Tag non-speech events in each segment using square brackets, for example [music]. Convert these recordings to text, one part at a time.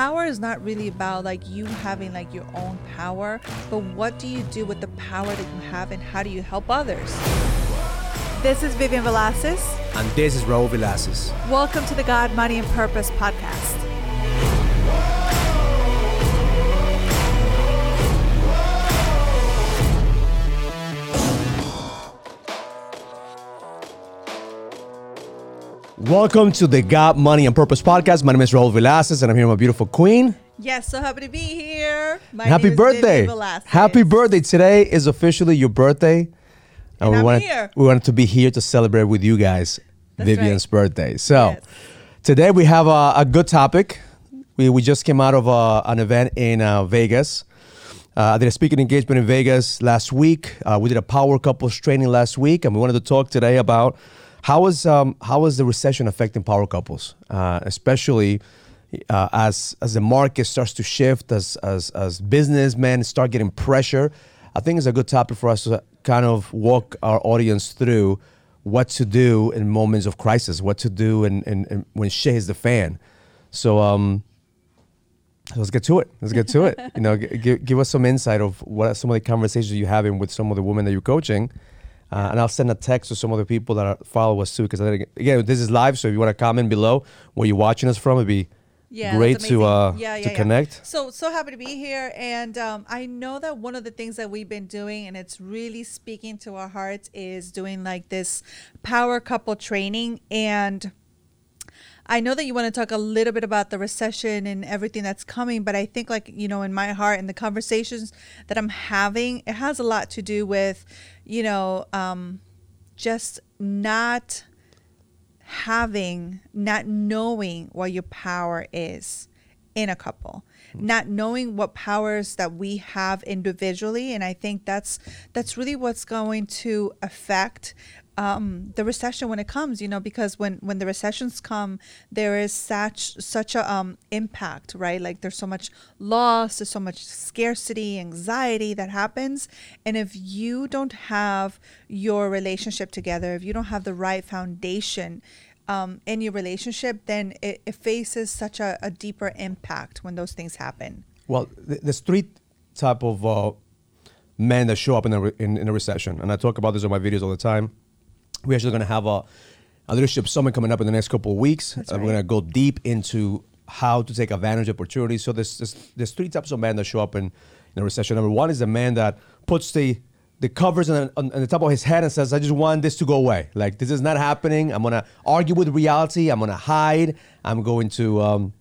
power is not really about like you having like your own power, but what do you do with the power that you have and how do you help others? This is Vivian Velasquez. And this is Raul Velasquez. Welcome to the God, Money, and Purpose podcast. Welcome to the God, Money, and Purpose podcast. My name is Raul Velasquez, and I'm here with my beautiful queen. Yes, so happy to be here. My Happy birthday! Happy birthday! Today is officially your birthday, And we I'm wanted here. we wanted to be here to celebrate with you guys That's Vivian's right. birthday. So Yes. today we have a, a good topic. We we just came out of uh, an event in uh, Vegas. Uh, I did a speaking engagement in Vegas last week. Uh, we did a power couples training last week, and we wanted to talk today about how is um, how is the recession affecting power couples, uh, especially uh, as as the market starts to shift, as as as businessmen start getting pressure. I think it's a good topic for us to kind of walk our audience through what to do in moments of crisis, what to do in, in, in when shit hits the fan. So um, let's get to it. Let's get to it. [laughs] You know, g- give, give us some insight of what are some of the conversations you're having with some of the women that you're coaching. Uh, and I'll send a text to some other people that are, follow us too. Because again, this is live, so if you want to comment below where you're watching us from, it'd be Yeah, great to uh, yeah, yeah, to connect. So so happy to be here, and um, I know that one of the things that we've been doing, and it's really speaking to our hearts, is doing like this power couple training. And I know that you want to talk a little bit about the recession and everything that's coming, but I think like you know, in my heart and the conversations that I'm having, it has a lot to do with, you know, um, just not having not knowing what your power is in a couple. Not knowing what powers that we have individually and i think that's that's really what's going to affect um, the recession when it comes you know because when when the recessions come there is such such a um, impact right? Like there's so much loss there's so much scarcity anxiety that happens. And if you don't have your relationship together if you don't have the right foundation um, in your relationship then it, it faces such a, a deeper impact when those things happen. Well, th- there's three type of uh, men that show up in a, re- in, in a recession, and I talk about this in my videos all the time. We're actually going to have a, a leadership summit coming up in the next couple of weeks. Uh, We're going to go deep into how to take advantage of opportunities. So there's, there's there's three types of men that show up in, in a recession. Number one is the man that puts the the covers on, on, on the top of his head and says, "I just want this to go away. Like this is not happening. I'm gonna argue with reality. I'm gonna hide. I'm going to." Um,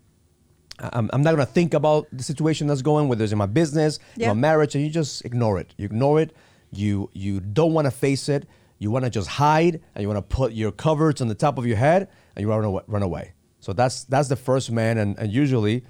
I'm, I'm not gonna think about the situation that's going, whether it's in my business, Yeah. in my marriage, and you just ignore it. You ignore it. You you don't want to face it. You want to just hide, and you want to put your covers on the top of your head, and you run. Run away. So that's that's the first man, and, and usually,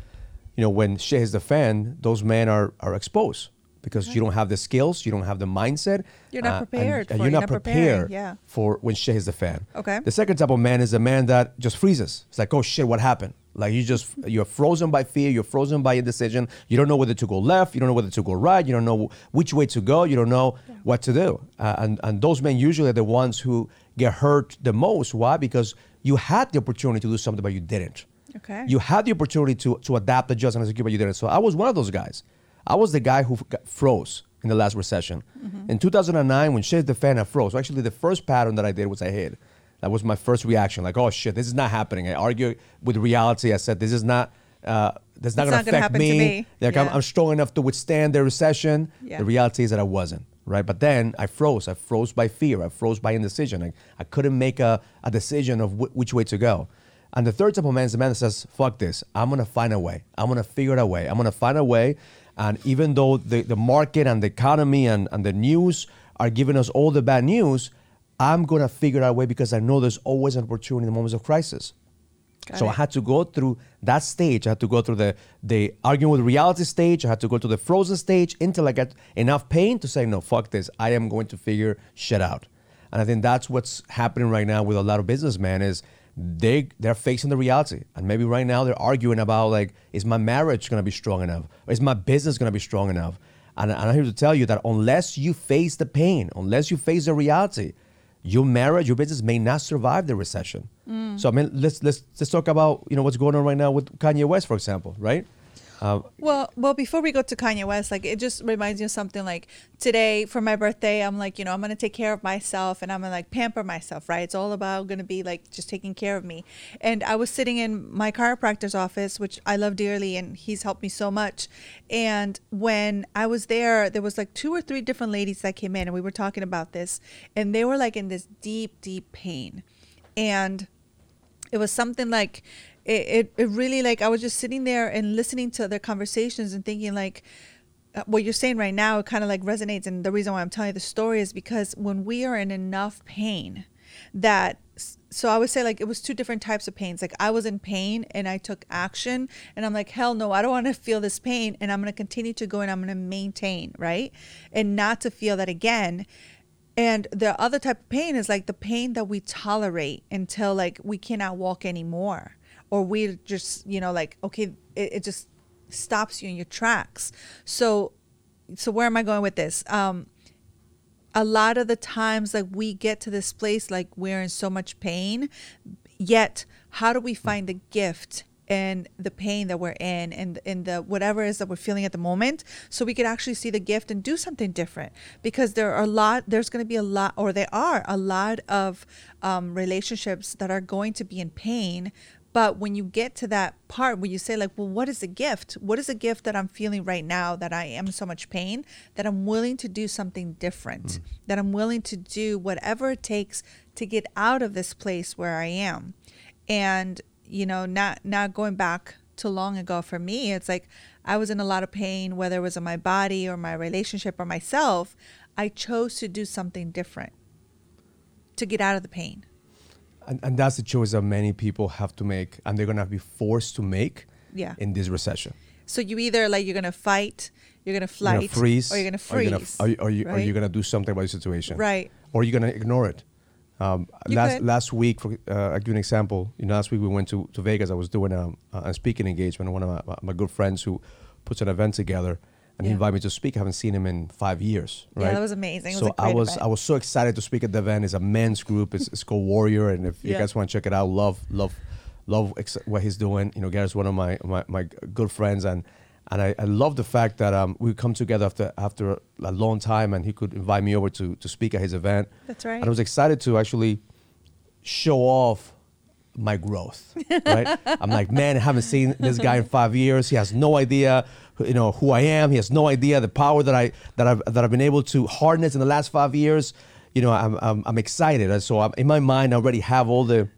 you know, when shit hits the fan, those men are are exposed because you don't have the skills, you don't have the mindset. You're not uh, prepared and, for you're not You're not preparing, prepared yeah. for when shit hits the fan. Okay. The second type of man is a man that just freezes. It's like, oh shit, what happened? Like you just you're frozen by fear, you're frozen by indecision. You don't know whether to go left, you don't know whether to go right, you don't know which way to go, you don't know what to do. Uh, and and those men usually are the ones who get hurt the most. Why? Because you had the opportunity to do something, but you didn't. Okay. You had the opportunity to to adapt, adjust, and execute, but you didn't. So I was one of those guys. I was the guy who froze in the last recession. In 2009, when shit hit the fan, I froze. So actually, the first pattern that I did was I hid. That was my first reaction. Like, oh shit, this is not happening. I argue with reality. I said, this is not. Uh, that's not going to affect me. me. Like, I'm, I'm strong enough to withstand the recession. Yeah. The reality is that I wasn't. Right. But then I froze. I froze by fear. I froze by indecision. I, I couldn't make a, a decision of wh- which way to go. And the third type of man is the man that says, fuck this. I'm going to find a way. I'm going to figure it a way. I'm going to find a way. And even though the, the market and the economy and, and the news are giving us all the bad news, I'm going to figure out a way because I know there's always an opportunity in the moments of crisis. Got so I had to go through that stage. I had to go through the the arguing with reality stage. I had to go to the frozen stage until I get enough pain to say, no, fuck this. I am going to figure shit out. And I think that's what's happening right now with a lot of businessmen is they they're facing the reality. And maybe right now they're arguing about like, is my marriage gonna be strong enough? Or is my business gonna be strong enough? And, and I'm here to tell you that unless you face the pain, unless you face the reality, your marriage, your business may not survive the recession. Mm. So I mean, let's let's let's talk about you know what's going on right now with Kanye West, for example, right? Uh, Well, well, before we go to Kanye West, like it just reminds me of something like today for my birthday, I'm like, you know, I'm gonna take care of myself and I'm gonna like pamper myself, right? It's all about gonna be like just taking care of me. And I was sitting in my chiropractor's office, which I love dearly, and he's helped me so much. And when I was there, there was like two or three different ladies that came in, and we were talking about this, and they were like in this deep, deep pain, and it was something like it, it, it really like i was just sitting there and listening to their conversations and thinking like uh, what you're saying right now kind of like resonates. And the reason why i'm telling you the story is because when we are in enough pain that so i would say like it was two different types of pains. Like i was in pain and i took action and i'm like hell no i don't want to feel this pain and i'm going to continue to go and i'm going to maintain right? And not to feel that again. And the other type of pain is like the pain that we tolerate until like we cannot walk anymore or we just you know like okay it, it just stops you in your tracks. So so where am i going with this? Um a lot of the times like we get to this place like we're in so much pain yet how do we find the gift and the pain that we're in and in the whatever it is that we're feeling at the moment? So we could actually see the gift and do something different because there are a lot there's going to be a lot or there are a lot of um, relationships that are going to be in pain but when you get to that part where you say, like, well, what is a gift? What is a gift that I'm feeling right now that I am so much pain that I'm willing to do something different, mm. that I'm willing to do whatever it takes to get out of this place where I am. And, you know, not not going back too long ago for me, it's like I was in a lot of pain, whether it was in my body or my relationship or myself. I chose to do something different to get out of the pain and, and that's the choice that many people have to make and they're going to be forced to make yeah. in this recession so you either like you're going to fight you're going to flight you're gonna freeze or you're going to freeze are you, are you, right? you going to do something about the situation right or you're going to ignore it um, last could. last week, for, uh, I'll give you an example. You know, last week we went to, to Vegas. I was doing a, a speaking engagement. One of my, my good friends who puts an event together, and yeah. he invited me to speak. I haven't seen him in five years. Right? Yeah, that was amazing. so was I was event. I was so excited to speak at the event. It's a men's group. It's, it's called Warrior, and if yeah. you guys want to check it out, love love love ex- what he's doing. You know, Gary's one of my, my, my good friends, and and I, I love the fact that um, we come together after after a long time, and he could invite me over to to speak at his event. That's right. And I was excited to actually show off my growth. Right? [laughs] I'm like, man, I haven't seen this guy in five years. He has no idea you know who I am. He has no idea the power that I that I've that I've been able to harness in the last five years. You know, I'm I'm, I'm excited. So I'm, in my mind, I already have all the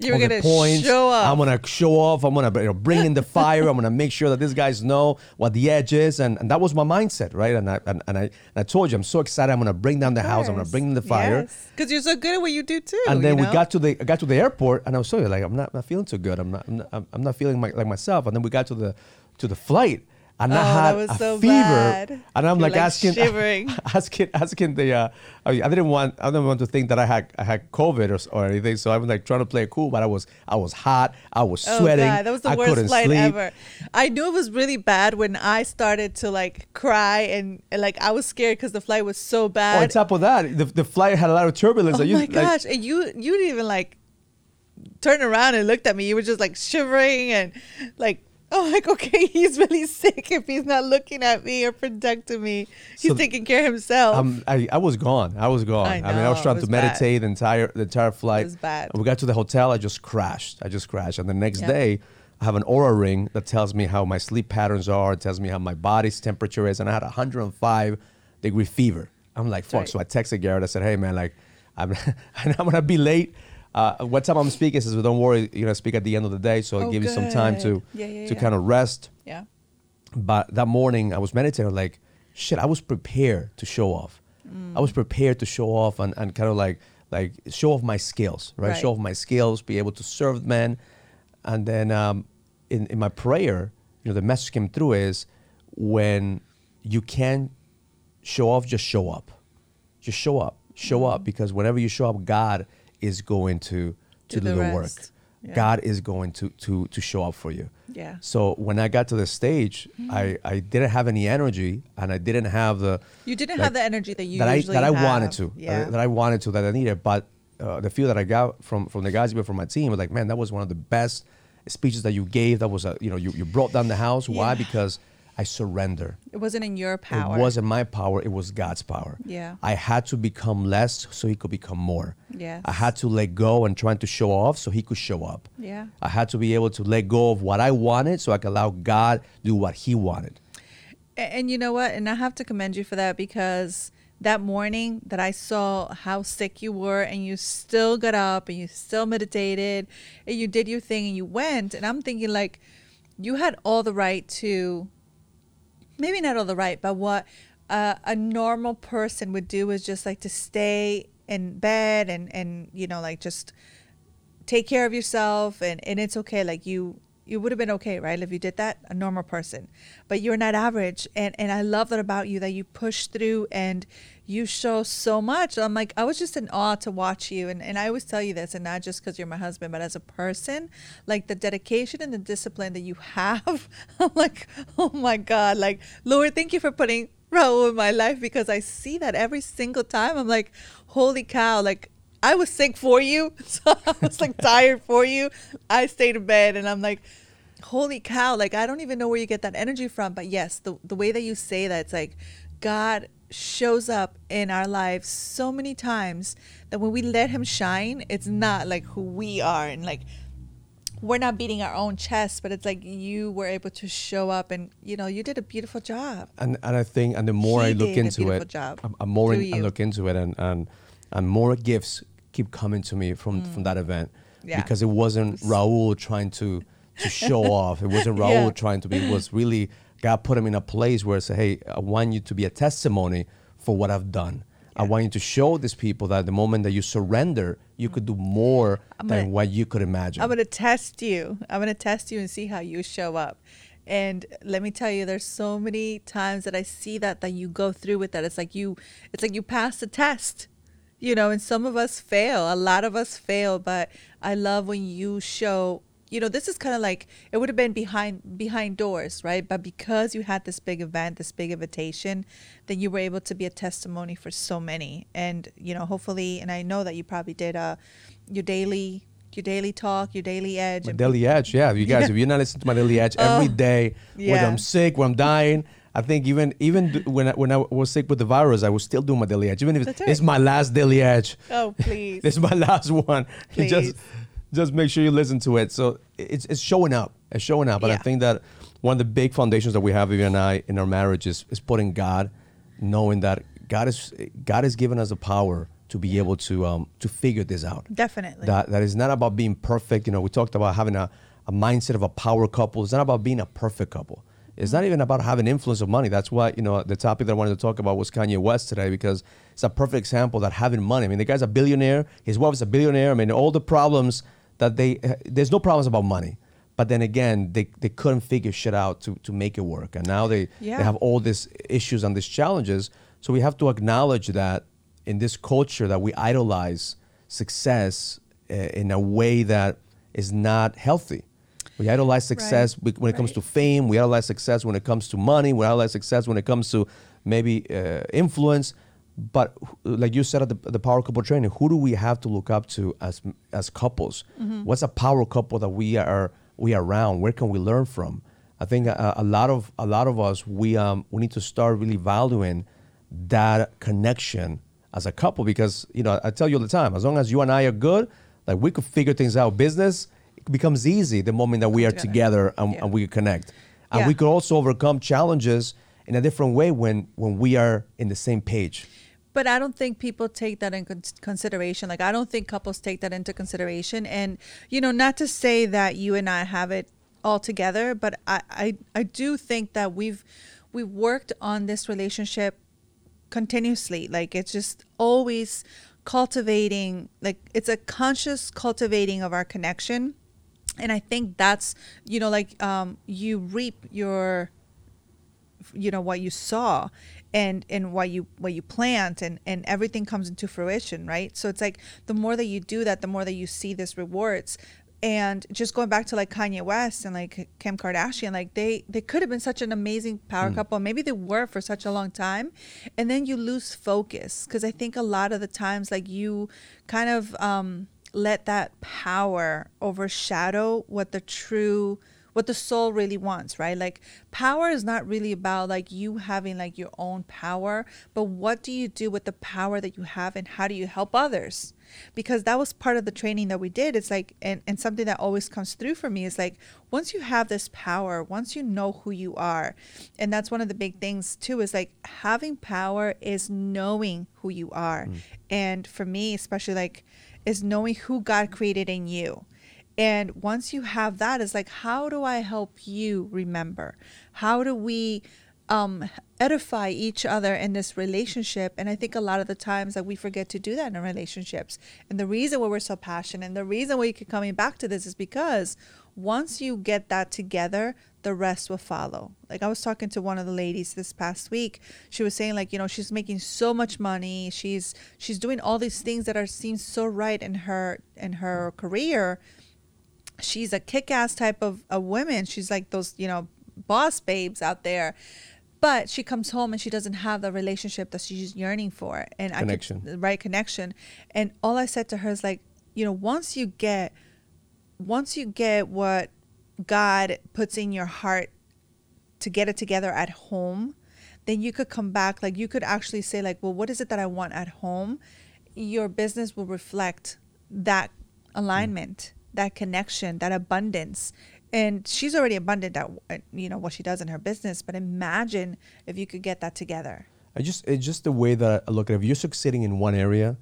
you were gonna points. show off. I'm gonna show off. I'm gonna you know, bring in the [laughs] fire. I'm gonna make sure that these guys know what the edge is, and, and that was my mindset, right? And I and, and I and I told you I'm so excited. I'm gonna bring down the house. I'm gonna bring in the fire. Because you're so good at what you do too. And then we know? got to the I got to the airport, and I was so like I'm not, not feeling too good. I'm not I'm not, I'm not feeling my, like myself. And then we got to the to the flight and oh, I had a so fever, bad. and I'm like, like, asking, shivering. [laughs] asking, asking the. Uh, I, mean, I didn't want, I didn't want to think that I had, I had COVID or, or anything. So I was like trying to play it cool, but I was, I was hot, I was oh, sweating. God, that was the I worst flight sleep. ever. I knew it was really bad when I started to like cry and, and like I was scared because the flight was so bad. On top of that, the, the flight had a lot of turbulence. Oh you, my gosh! Like, and you, you didn't even like turn around and looked at me. You were just like shivering and like Oh, like okay, [laughs] he's really sick if he's not looking at me or protecting me. He's so taking care of himself. Um, I, I was gone. I was gone. I, know, I mean, I was trying was to meditate bad. the entire the entire flight. It was bad. we got to the hotel. I just crashed. I just crashed. And the next day, I have an Oura ring that tells me how my sleep patterns are. It tells me how my body's temperature is, and I had 105 degree fever. I'm like, fuck. Right. So I texted Garrett. I said, hey man, like, I'm [laughs] I'm gonna be late. Uh, what time I'm speaking says, don't worry, you're gonna speak at the end of the day, so I'll oh, give good. you some time to yeah, yeah, to yeah. kind of rest. Yeah. But that morning I was meditating, like, shit, I was prepared to show off. Mm. I was prepared to show off and, and kind of like like show off my skills, right? right? Show off my skills, be able to serve men. And then um, in, in my prayer, you know, the message came through is when you can show off, just show up. Just show up. Show mm. up because whenever you show up, God is going to to do, do the, the work. Yeah. God is going to to to show up for you. Yeah. So when I got to the stage, mm. I I didn't have any energy, and I didn't have the. You didn't like, have the energy that you that I that have. I wanted to. Yeah. Uh, that I wanted to. That I needed, but uh, the feel that I got from from the guys, even from my team, was like, man, that was one of the best speeches that you gave. That was a you know you, you brought down the house. Why? Yeah. Because I surrender. It wasn't in your power. It wasn't my power. It was God's power. Yeah. I had to become less so He could become more. Yes. I had to let go and trying to show off so He could show up. Yeah. I had to be able to let go of what I wanted so I could allow God do what He wanted. A- And you know what? And I have to commend you for that because that morning that I saw how sick you were and you still got up and you still meditated and you did your thing and you went and I'm thinking like you had all the right to maybe not all the right, but what uh, a normal person would do is just like to stay in bed and and you know like just take care of yourself and and it's okay. Like you you would have been okay right if you did that? A normal person. But you're not average. And and i love that about you that you push through and you show so much i'm like i was just in awe to watch you and, and i always tell you this and not just because you're my husband but as a person like the dedication and the discipline that you have [laughs] i'm like oh my god like lord thank you for putting Raul in my life because i see that every single time i'm like holy cow like I was sick for you. [laughs] So I was like [laughs] tired for you. I stayed in bed and I'm like, holy cow. Like, I don't even know where you get that energy from. But yes, the, the way that you say that, it's like God shows up in our lives so many times that when we let Him shine, it's not like who we are. And like, we're not beating our own chest, but it's like you were able to show up and, you know, you did a beautiful job. And and I think and the more He I look into it, job I'm, I'm more in, I look into it and and and more gifts keep coming to me from from that event Mm. Yeah. because it wasn't Raul trying to to show [laughs] off. It wasn't Raul Yeah. trying to be. It was really God put him in a place where I say, hey, I want you to be a testimony for what I've done. I want you to show these people that the moment that you surrender, you could do more I'm than gonna- what you could imagine. I'm gonna test you. I'm gonna test you and see how you show up. And let me tell you, there's so many times that I see that that you go through with that. It's like you, it's like you pass the test, you know. And some of us fail. A lot of us fail. But I love when you show. You know, this is kind of like it would have been behind behind doors, right? But because you had this big event, this big invitation, then you were able to be a testimony for so many. And you know, hopefully, and I know that you probably did uh, your daily your daily talk, your daily edge. My daily edge, yeah. You guys, if you're not listening to my daily edge [laughs] every Oh, day, whether. I'm sick, when I'm dying, I think even even when I, when I was sick with the virus, I was still doing my daily edge. Even if That's it's, right. it's my last daily edge, Oh, please. [laughs] this is my last one. Please. just just make sure you listen to it. So it's it's showing up. It's showing up. And I think that one of the big foundations that we have, Vivian and I, in our marriage is is putting God, knowing that God is God has given us the power to be able to um to figure this out Definitely. that that is not about being perfect. You know, we talked about having a, a mindset of a power couple. It's not about being a perfect couple. It's not even about having influence of money. That's why you know the topic that I wanted to talk about was Kanye West today because it's a perfect example that having money. I mean, the guy's a billionaire. His wife's a billionaire. I mean, all the problems that they there's no problems about money. But then again, they, they couldn't figure shit out to, to make it work. And now they, Yeah. they have all these issues and these challenges. So we have to acknowledge that in this culture that we idolize success uh, in a way that is not healthy. We idolize success Right. when it comes Right. to fame. We idolize success when it comes to money. We idolize success when it comes to maybe uh, influence. But like you said at the, the power couple training, who do we have to look up to as as couples? What's a power couple that we are we are around? Where can we learn from? I think a, a lot of a lot of us we um we need to start really valuing that connection as a couple because you know I tell you all the time as long as you and I are good like we could figure things out business it becomes easy the moment that we are together. together and, Yeah. and we connect and Yeah. we could also overcome challenges in a different way when when we are in the same page But I don't think people take that in consideration. Like I don't think couples take that into consideration. And you know, not to say that you and I have it all together, but I I, I do think that we've we've worked on this relationship continuously. Like it's just always cultivating. Like it's a conscious cultivating of our connection. And I think that's you know like um, you reap your you know what you saw and and what you what you plant and and everything comes into fruition right? So it's like the more that you do that the more that you see this rewards. And just going back to like Kanye West and like Kim Kardashian like they they could have been such an amazing power couple maybe they were for such a long time. And then you lose focus because I think a lot of the times like you kind of um let that power overshadow what the true what the soul really wants, right? Like power is not really about like you having like your own power, but what do you do with the power that you have and how do you help others? Because that was part of the training that we did. It's like and, and something that always comes through for me is like once you have this power, once you know who you are, and that's one of the big things too, is like having power is knowing who you are. Mm. And for me, especially like is knowing who God created in you and once you have that, it's like, how do I help you remember? How do we um, edify each other in this relationship? And I think a lot of the times that we forget to do that in relationships. And the reason why we're so passionate and the reason why you keep coming back to this is because once you get that together, the rest will follow. Like I was talking to one of the ladies this past week. She was saying like, you know, she's making so much money. She's she's doing all these things that are seem so right in her in her career she's a kick-ass type of a woman. She's like those you know boss babes out there. But she comes home and she doesn't have the relationship that she's yearning for. And connection. I could, right connection. And all i said to her is like you know once you get once you get what god puts in your heart to get it together at home then you could come back. Like you could actually say like well what is it that i want at home? Your business will reflect that alignment that connection, that abundance. And she's already abundant at you know what she does in her business, but imagine if you could get that together. I just it's just the way that I look at it. If you're succeeding in one area,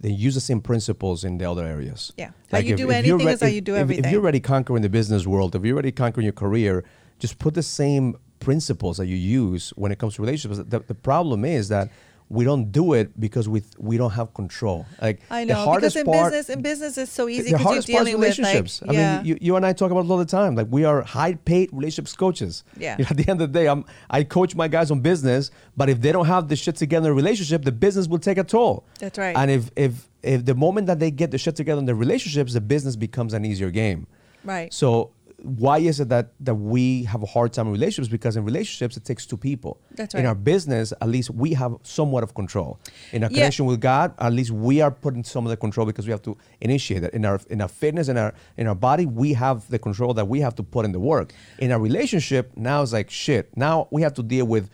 then use the same principles in the other areas. Yeah. Like how you if, do if anything re- is how you do if, everything. If you're already conquering the business world, if you're already conquering your career, just put the same principles that you use when it comes to relationships. The, the problem is that we don't do it because we we don't have control. Like I know the hardest because in part, business in business it's so easy. The hardest part is relationships. With, like, yeah. I mean, you, you and I talk about it all the time. Like we are high paid relationships coaches. Yeah. You [laughs] know, at the end of the day, I'm I coach my guys on business, but if they don't have the shit together in a relationship, the business will take a toll. That's right. And if if if the moment that they get the shit together in their relationships, the business becomes an easier game. Right. So why is it that that we have a hard time in relationships? Because in relationships, it takes two people. That's right. In our business, at least we have somewhat of control. In our yeah. connection with God, at least we are putting some of the control because we have to initiate it. In our in our fitness, in our in our body, we have the control that we have to put in the work. In our relationship, now it's like shit. Now we have to deal with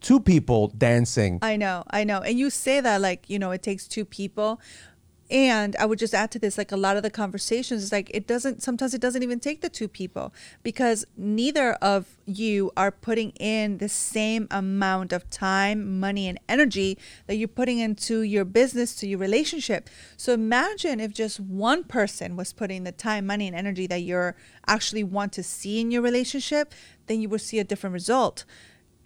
two people dancing. I know, I know. And you say that like, you know, it takes two people, and I would just add to this like a lot of the conversations is like it doesn't sometimes it doesn't even take the two people because neither of you are putting in the same amount of time, money, and energy that you're putting into your business to your relationship. So imagine if just one person was putting the time, money, and energy that you're actually want to see in your relationship, then you would see a different result.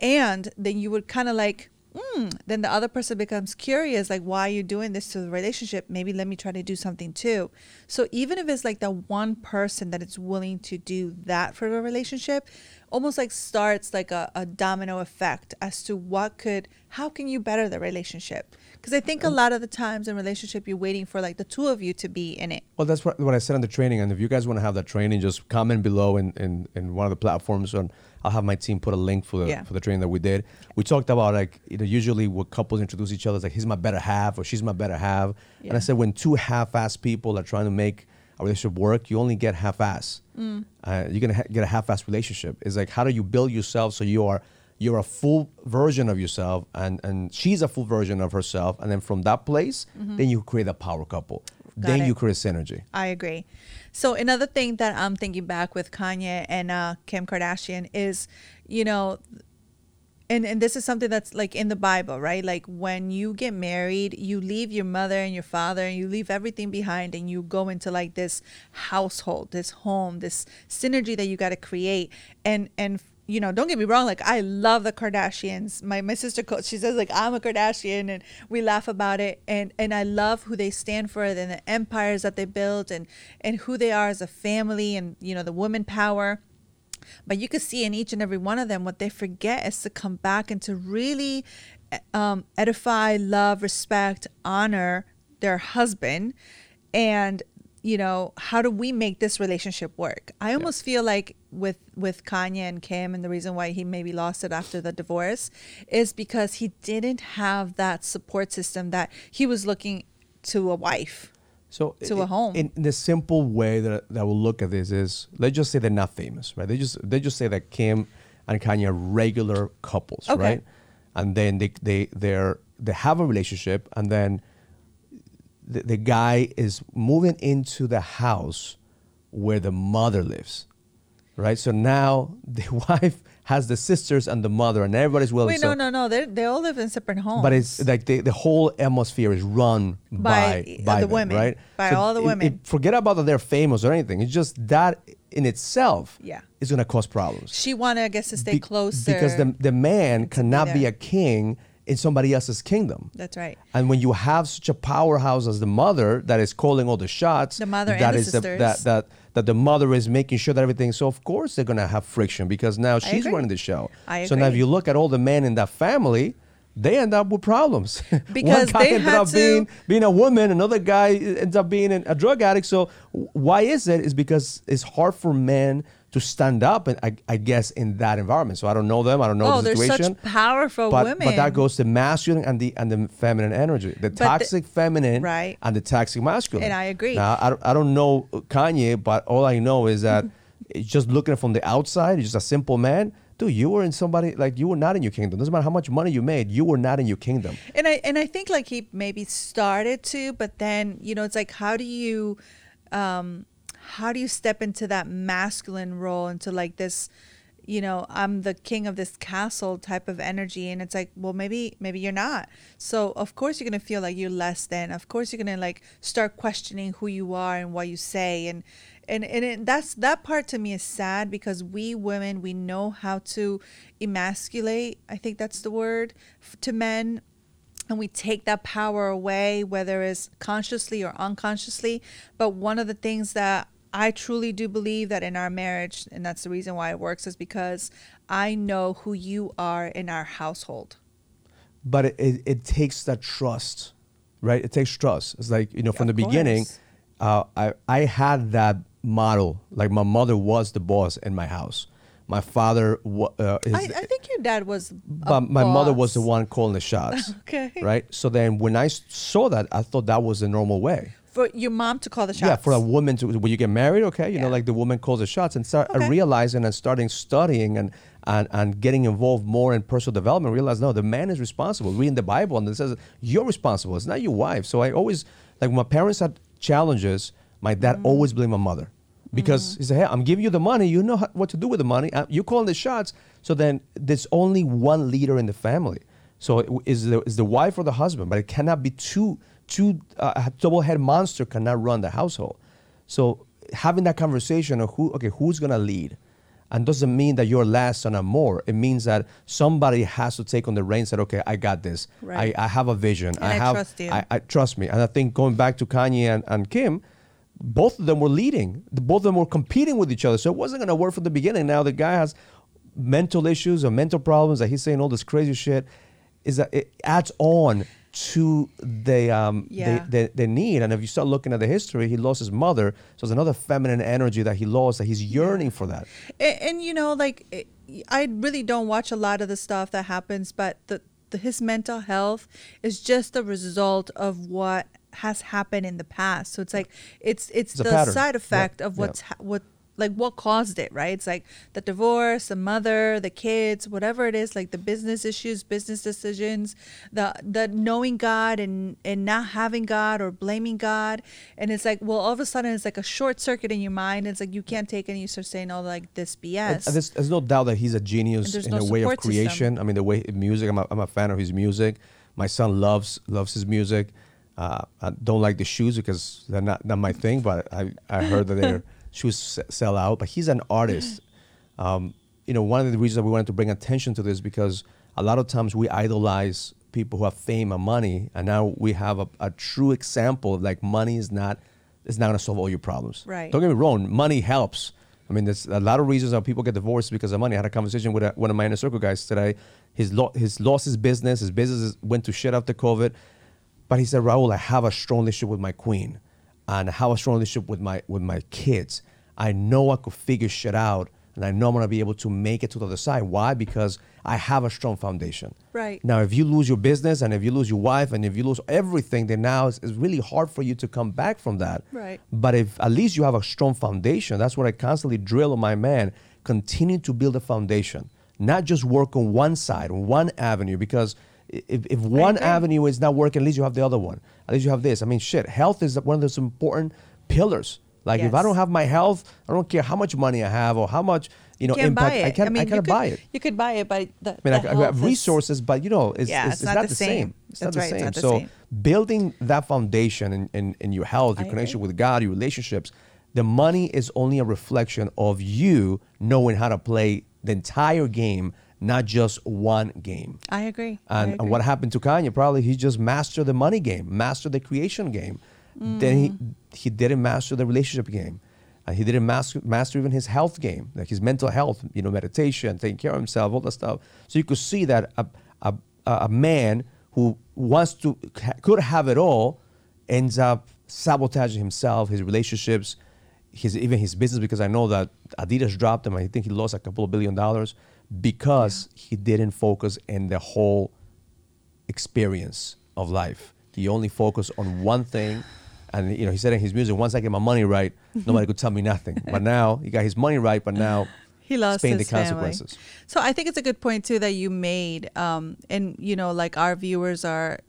And then you would kind of like mm, then the other person becomes curious, like, why are you doing this to the relationship? Maybe let me try to do something too. So even if it's like the one person that is willing to do that for the relationship, almost like starts like a, a domino effect as to what could, how can you better the relationship? Because I think a lot of the times in relationship, you're waiting for like the two of you to be in it. Well, that's what, what I said on the training. And if you guys want to have that training, just comment below in, in, in one of the platforms on I'll have my team put a link for the yeah. for the training that we did. We talked about like you know usually when couples introduce each other, it's like he's my better half or she's my better half. Yeah. And I said when two half-ass people are trying to make a relationship work, you only get half-ass. Mm. Uh, you're gonna ha- get a half-ass relationship. It's like how do you build yourself so you are you're a full version of yourself and and she's a full version of herself and then from that place mm-hmm. then you create a power couple Got then it. you create synergy i agree so another thing that I'm thinking back with Kanye and uh, Kim Kardashian is, you know, and and this is something that's like in the Bible, right? Like when you get married, you leave your mother and your father and you leave everything behind and you go into like this household, this home, this synergy that you got to create. And and you know, don't get me wrong, like I love the Kardashians. My my sister she says like I'm a Kardashian and we laugh about it and and I love who they stand for and the empires that they built and and who they are as a family and you know the woman power. But you can see in each and every one of them what they forget is to come back and to really um, edify, love, respect, honor their husband and you know, how do we make this relationship work? I almost yeah. feel like with with Kanye and Kim and the reason why he maybe lost it after the divorce is because he didn't have that support system that he was looking to a wife. So To a home. In, in the simple way that that we'll look at this is, let's just say they're not famous, right? They just they just say that Kim and Kanye are regular couples, Okay. right? And then they they they're they have a relationship, and then the, the guy is moving into the house where the mother lives, right? So now [laughs] the wife has the sisters and the mother, and everybody's willing. Wait, so, no, no, no. They they all live in separate homes. but it's like the, the whole atmosphere is run by By, uh, by the them, women, right? by all the it- it- women. forget about that they're famous or anything. It's just that in itself Yeah. is going to cause problems. she wanted, I guess, to stay Be- closer because the the man to be cannot be a king in somebody else's kingdom. That's right. And when you have such a powerhouse as the mother that is calling all the shots, The mother and that the is sisters. that that that the mother is making sure that everything. So of course they're gonna have friction because now she's running the show. I agree. So now if you look at all the men in that family, they end up with problems. [laughs] Because one guy they ended up to- being being a woman, another guy ends up being a drug addict. So why is it? Is because it's hard for men to stand up, and I, I guess in that environment. So I don't know them. I don't know Oh, the they're situation such powerful but, women. But that goes to masculine and the and the feminine energy, the the- toxic feminine Right. and the toxic masculine. And I agree. Now, I, don't- I don't know Kanye, but all I know is that [laughs] it's just looking from the outside, he's just a simple man. Dude, you were in somebody like you were not in your kingdom. Doesn't matter how much money you made, you were not in your kingdom. and I and I think like he maybe started to, but then you know it's like how do you, um, how do you step into that masculine role into like this, you know, I'm the king of this castle type of energy, and it's like well maybe maybe you're not. So of course you're gonna feel like you're less than. Of course you're gonna like start questioning who you are and what you say and. And, and it, that's that part to me is sad because we women we know how to emasculate I think that's the word to men and we take that power away, whether it's consciously or unconsciously. But one of the things that I truly do believe that in our marriage, and that's the reason why it works, is because I know who you are in our household. But it, it, it takes that trust, right? It takes trust. It's like, you know, from Of the beginning, uh, I, I had that model. Like my mother was the boss in my house. My father, uh, is, I, I think your dad was. but my mother was the one calling the shots. [laughs] Okay. Right. So then when I saw that, I thought that was the normal way. For your mom to call the shots. Yeah, for a woman to when you get married, okay, you know, like the woman calls the shots and start uh, Okay. realizing and starting studying and, and and getting involved more in personal development. Realize no, the man is responsible. Reading the Bible and it says you're responsible. It's not your wife. So I always like when my parents had challenges. My dad Mm-hmm. always blamed my mother because he said, "Hey, I'm giving you the money. You know how, what to do with the money. Uh, You're calling the shots." So then there's only one leader in the family. So is the is the wife or the husband, but it cannot be two two uh, double head monster cannot run the household. So having that conversation of who okay who's gonna lead, and doesn't mean that you're less and I'm more. It means that somebody has to take on the reins. That okay, I got this. Right. I, I have a vision. And I have trust you. I, I trust me. And I think going back to Kanye and, and Kim, both of them were leading. Both of them were competing with each other. So it wasn't going to work from the beginning. Now the guy has mental issues or mental problems that he's saying all this crazy shit. Is that it adds on to the um Yeah. the, the, the need. And if you start looking at the history, he lost his mother. So it's another feminine energy that he lost that he's yearning for that. and, and you know like it- i really don't watch a lot of the stuff that happens but the, the his mental health is just a result of what has happened in the past so it's like it's it's, It's the side effect Yeah, of yeah. what's ha- what like what caused it right it's like the divorce the mother the kids whatever it is like the business issues business decisions the the knowing god and and not having god or blaming god and it's like well all of a sudden it's like a short circuit in your mind it's like you can't take it and you start saying all like this bs there's, there's no doubt that he's a genius in no the way of support system. creation. I mean, the way music. I'm a, I'm a fan of his music. My son loves loves his music. Uh, I don't like the shoes because they're not not my thing. But I I heard that their [laughs] shoes se- sell out. But he's an artist. Um, you know, one of the reasons that we wanted to bring attention to this because a lot of times we idolize people who have fame and money, and now we have a, a true example of like money is not is not going to solve all your problems. Right. Don't get me wrong. Money helps. I mean, there's a lot of reasons how people get divorced because of money. I had a conversation with a, one of my inner circle guys today. His lo- his lost his business. His business went to shit after COVID. But he said, Raul, I have a strong relationship with my queen, and have a strong relationship with my with my kids. I know I could figure shit out and I know I'm gonna be able to make it to the other side. Why? Because I have a strong foundation. Right. Now, if you lose your business and if you lose your wife and if you lose everything, then now it's, it's really hard for you to come back from that. Right. But if at least you have a strong foundation, that's what I constantly drill on my man. Continue to build a foundation, not just work on one side, on one avenue, because if, if one avenue is not working, at least you have the other one. At least you have this. I mean, shit, health is one of those important pillars. Like if I don't have my health, I don't care how much money I have or how much you know can't impact buy it. I can't. I, mean, you can't could- buy it. You could buy it, but the, I mean, the I, I have health is- resources, but you know, it's, Yeah, it's, it's it's not the same. It's That's not right, the same. not the so same. building that foundation in, in, in your health, your I connection agree. with God, your relationships, the money is only a reflection of you knowing how to play the entire game, not just one game. I agree. I And, agree. and what happened to Kanye? Probably he just mastered the money game, mastered the creation game. Then he Mm. he didn't master the relationship game. And he didn't master, master even his health game, like his mental health, you know, meditation, taking care of himself, all that stuff. So you could see that a, a, a man who wants to, could have it all, ends up sabotaging himself, his relationships, his even his business, because I know that Adidas dropped him. I think he lost a couple of billion dollars because he didn't focus in the whole experience of life. He only focused on one thing. And you know, he said in his music, once I get my money right, [laughs] nobody could tell me nothing. But now he got his money right, but now [laughs] he lost paying his the consequences. Family. So I think it's a good point too that you made. Um, and you know, like our viewers are,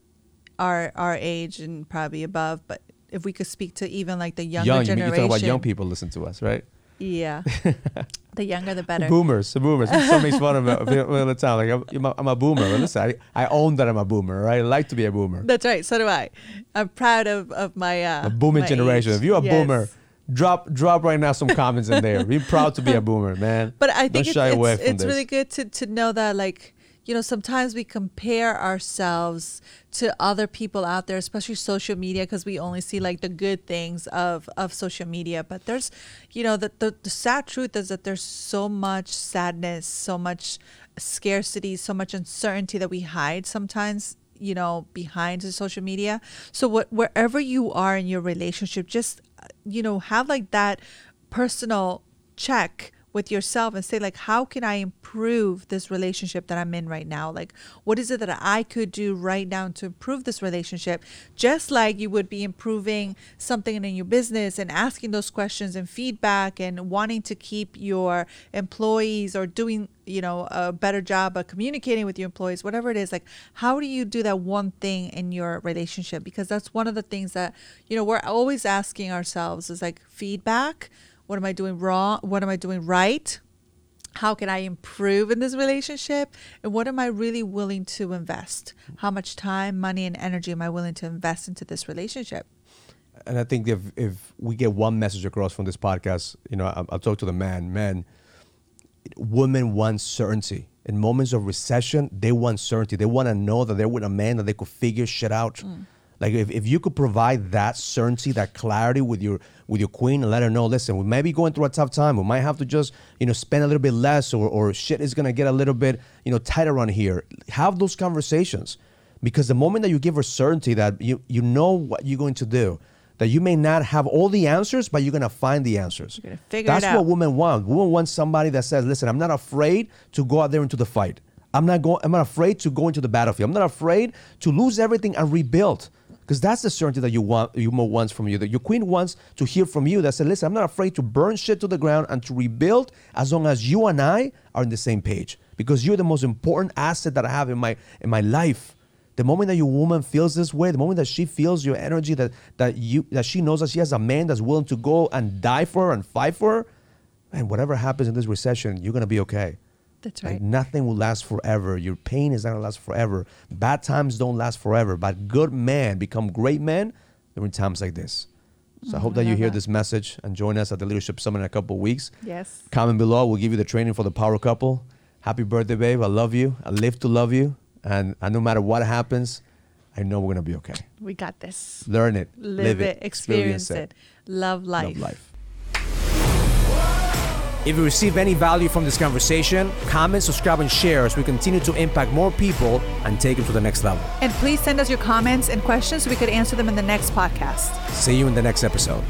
are our age and probably above. But if we could speak to even like the younger young, you generation, talk about young people listen to us, right? Yeah, [laughs] the younger the better. Boomers, the boomers. Some makes fun of me all the time. Like I'm, I'm, a boomer. But listen, I, I own that I'm a boomer. Right? I like to be a boomer. That's right. So do I. I'm proud of of my uh, a booming my generation. age. If you're a Yes. boomer, drop drop right now some comments in there. Be proud to be a [laughs] boomer, man. But I think Don't it's, shy it's, from it's really good to, to know that like you know sometimes we compare ourselves to other people out there especially social media because we only see like the good things of of social media. But there's you know the, the the sad truth is that there's so much sadness so much scarcity so much uncertainty that we hide sometimes you know behind the social media. So what wherever you are in your relationship just you know have like that personal check with yourself and say like how can i improve this relationship that i'm in right now? Like what is it that i could do right now to improve this relationship? Just like you would be improving something in your business and asking those questions and feedback and wanting to keep your employees or doing you know a better job of communicating with your employees whatever it is like how do you do that one thing in your relationship? Because that's one of the things that you know we're always asking ourselves is like feedback what am I doing wrong? What am I doing right? How can I improve in this relationship? And what am I really willing to invest? How much time, money, and energy am I willing to invest into this relationship? and I think if if we get one message across from this podcast, you know, I'll, I'll talk to the man. Man, women want certainty. In moments of recession, they want certainty. They want to know that they're with a man that they could figure shit out. Mm. Like if, if you could provide that certainty, that clarity with your with your queen and let her know, listen, we may be going through a tough time. We might have to just, you know, spend a little bit less or, or shit is gonna get a little bit, you know, tighter around here. Have those conversations. Because the moment that you give her certainty that you you know what you're going to do, that you may not have all the answers, but you're gonna find the answers. You're gonna figure it That's out. what women want. Women want somebody that says, "Listen, I'm not afraid to go out there into the fight. I'm not going. I'm not afraid to go into the battlefield. I'm not afraid to lose everything and rebuild." Because that's the certainty that you want. You more wants from you. That your queen wants to hear from you. That said, "Listen, I'm not afraid to burn shit to the ground and to rebuild as long as you and I are on the same page. Because you're the most important asset that I have in my in my life." The moment that your woman feels this way, the moment that she feels your energy, that that you that she knows that she has a man that's willing to go and die for her and fight for her, man, whatever happens in this recession, you're gonna be okay. That's Like right. nothing will last forever. Your pain is not gonna last forever. Bad times don't last forever. But good men become great men during times like this. So I hope that I you hear that. this message and join us at the Leadership Summit in a couple of weeks. Yes. Comment below. We'll give you the training for the power couple. Happy birthday, babe. I love you. I live to love you. And, and no matter what happens, I know we're gonna be okay. We got this. Learn it, Live, it, experience it. Love life. Love life. If you receive any value from this conversation, comment, subscribe, and share as we continue to impact more people and take them to the next level. And please send us your comments and questions so we could answer them in the next podcast. See you in the next episode.